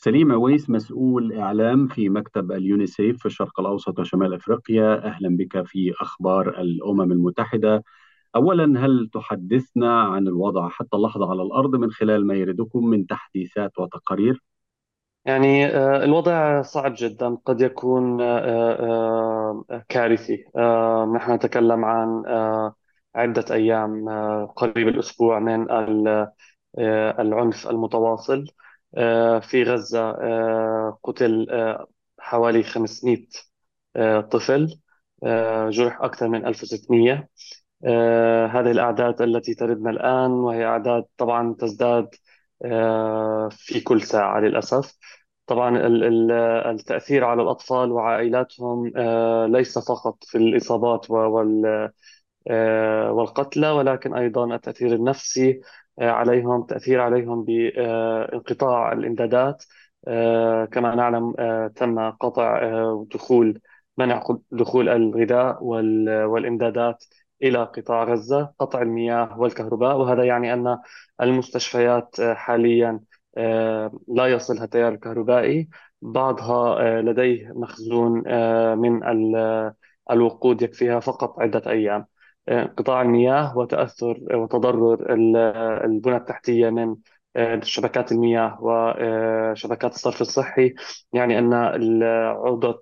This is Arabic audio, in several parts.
سليم عويس مسؤول إعلام في مكتب اليونيسيف في الشرق الأوسط وشمال أفريقيا. أهلا بك في أخبار الأمم المتحدة. أولا هل تحدثنا عن الوضع حتى اللحظة على الأرض من خلال ما يردكم من تحديثات وتقارير؟ يعني آه، الوضع صعب جدا. قد يكون آه، آه، كارثي. نحن نتكلم عن عدة أيام قريب الأسبوع من العنف المتواصل. في غزة قتل حوالي 500 طفل جرح أكثر من 1600 هذه الأعداد التي تردنا الآن وهي أعداد طبعا تزداد في كل ساعة للأسف. طبعا التأثير على الأطفال وعائلاتهم آه، ليس فقط في الإصابات آه، والقتلى ولكن أيضا التأثير النفسي آه، عليهم تأثير عليهم بانقطاع الإمدادات. كما نعلم تم قطع دخول منع دخول الغذاء والإمدادات إلى قطاع غزة قطع المياه والكهرباء. وهذا يعني أن المستشفيات حاليا آه، لا يصلها التيار الكهربائي. بعضها آه، لديه مخزون آه، من الوقود يكفيها فقط عدة أيام. قطاع المياه وتأثر وتضرر البنى التحتية من شبكات المياه وشبكات الصرف الصحي. يعني أن عودة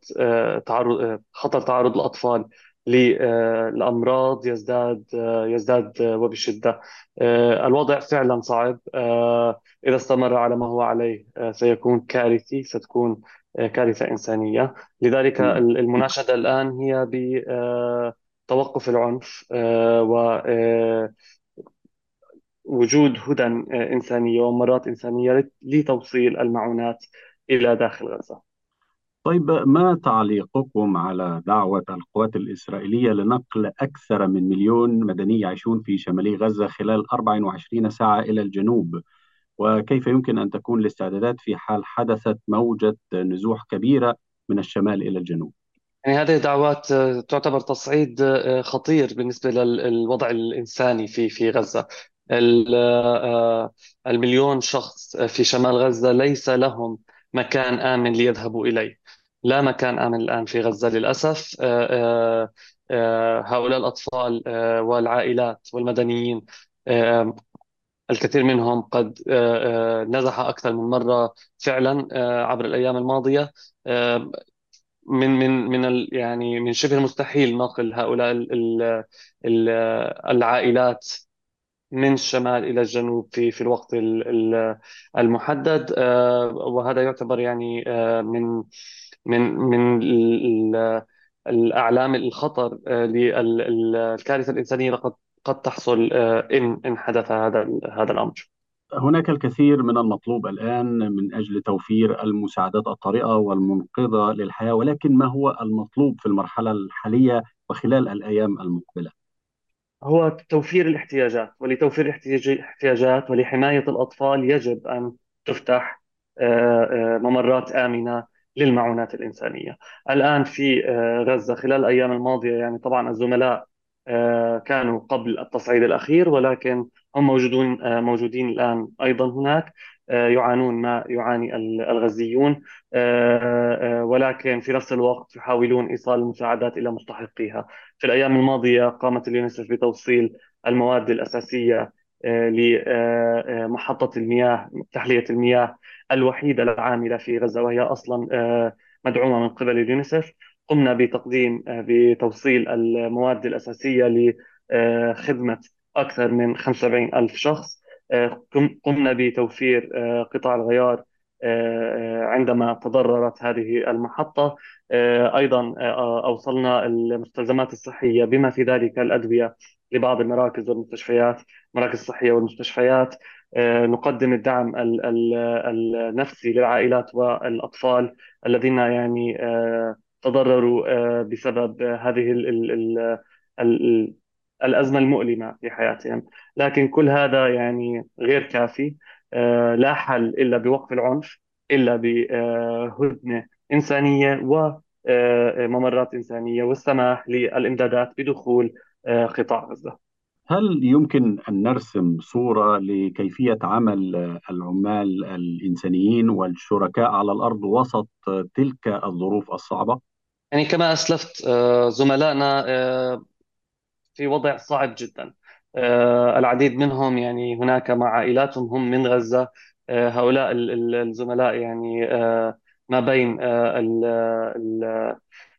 تعرض خطر تعرض الأطفال للأمراض يزداد يزداد وبشدة. الوضع فعلا صعب. إذا استمر على ما هو عليه سيكون كارثي ستكون كارثة إنسانية. لذلك المناشدة الآن هي بتوقف العنف و وجود هدى إنسانية ومرات إنسانية لتوصيل المعونات إلى داخل غزة. طيب ما تعليقكم على دعوة القوات الإسرائيلية لنقل أكثر من مليون مدني يعيشون في شمالي غزة خلال 24 ساعة إلى الجنوب؟ وكيف يمكن أن تكون الاستعدادات في حال حدثت موجة نزوح كبيرة من الشمال إلى الجنوب؟ يعني هذه دعوات تعتبر تصعيد خطير بالنسبة للوضع الإنساني في في غزة. المليون شخص في شمال غزة ليس لهم مكان آمن ليذهبوا إليه. لا مكان آمن الآن في غزة للأسف. آه، آه، آه، هؤلاء الأطفال والعائلات والمدنيين الكثير منهم قد نزح أكثر من مرة فعلا عبر الأيام الماضية. من من من يعني من شبه المستحيل نقل هؤلاء العائلات من الشمال إلى الجنوب في في الوقت المحدد وهذا يعتبر يعني من من من الأعلام الخطر آه، للكارثه الإنسانية قد قد تحصل آه، إن إن حدث هذا هذا الأمر. هناك الكثير من المطلوب الآن من أجل توفير المساعدات الطارئة والمنقذة للحياة ولكن ما هو المطلوب في المرحلة الحالية وخلال الأيام المقبلة؟ هو توفير الاحتياجات ولتوفير الاحتياجات ولحماية الأطفال يجب أن تفتح آه، ممرات آمنة للمعونات الإنسانية الآن في آه، غزة خلال الأيام الماضية يعني طبعا الزملاء آه، كانوا قبل التصعيد الأخير ولكن هم موجودون آه، موجودين الآن أيضا هناك يعانون ما يعاني الغزيون ولكن في نفس الوقت يحاولون إيصال المساعدات إلى مستحقيها. في الأيام الماضية قامت اليونيسف بتوصيل المواد الأساسية لمحطة المياه تحلية المياه الوحيدة العاملة في غزة وهي أصلا آه، مدعومة من قبل اليونيسف. قمنا بتقديم آه، بتوصيل المواد الأساسية لخدمة أكثر من 75 ألف شخص. آه، قمنا بتوفير قطع الغيار عندما تضررت هذه المحطة. أيضا أوصلنا المستلزمات الصحية بما في ذلك الأدوية لبعض المراكز والمستشفيات المراكز الصحية والمستشفيات. آه، نقدم الدعم النفسي للعائلات والأطفال الذين يعني آه، تضرروا آه، بسبب هذه الأزمة المؤلمة في حياتهم لكن كل هذا يعني غير كافي لا حل إلا بوقف العنف إلا بهدنة إنسانية وممرات إنسانية والسماح للإمدادات بدخول قطاع غزة هل يمكن أن نرسم صورة لكيفية عمل العمال الإنسانيين والشركاء على الأرض وسط تلك الظروف الصعبة؟ يعني كما أسلفت آه، زملائنا آه، في وضع صعب جدا. آه، العديد منهم يعني هناك مع عائلاتهم هم من غزة. هؤلاء الزملاء يعني ما بين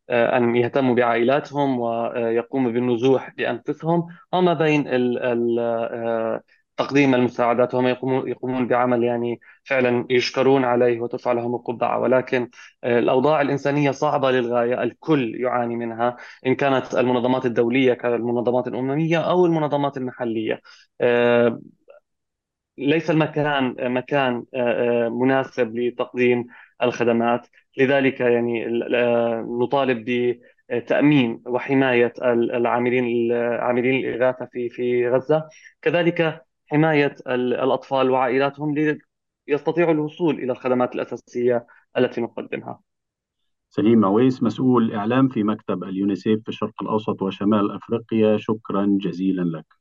أن يهتموا بعائلاتهم ويقوموا بالنزوح بأنفسهم وما بين ال تقديم المساعدات وهم يقومون يقومون بعمل يعني فعلا يشكرون عليه وترفع لهم القبعة. ولكن آه، الأوضاع الإنسانية صعبة للغاية الكل يعاني منها إن كانت المنظمات الدولية كالمنظمات الأممية أو المنظمات المحلية. آه، ليس المكان مكان آه، مناسب لتقديم الخدمات. لذلك يعني نطالب بتأمين وحماية العاملين عاملين الإغاثة في في غزة. كذلك حماية الأطفال وعائلاتهم ليستطيعوا الوصول إلى الخدمات الأساسية التي نقدمها. سليم عويس مسؤول إعلام في مكتب اليونيسيف في الشرق الأوسط وشمال أفريقيا شكرا جزيلا لك.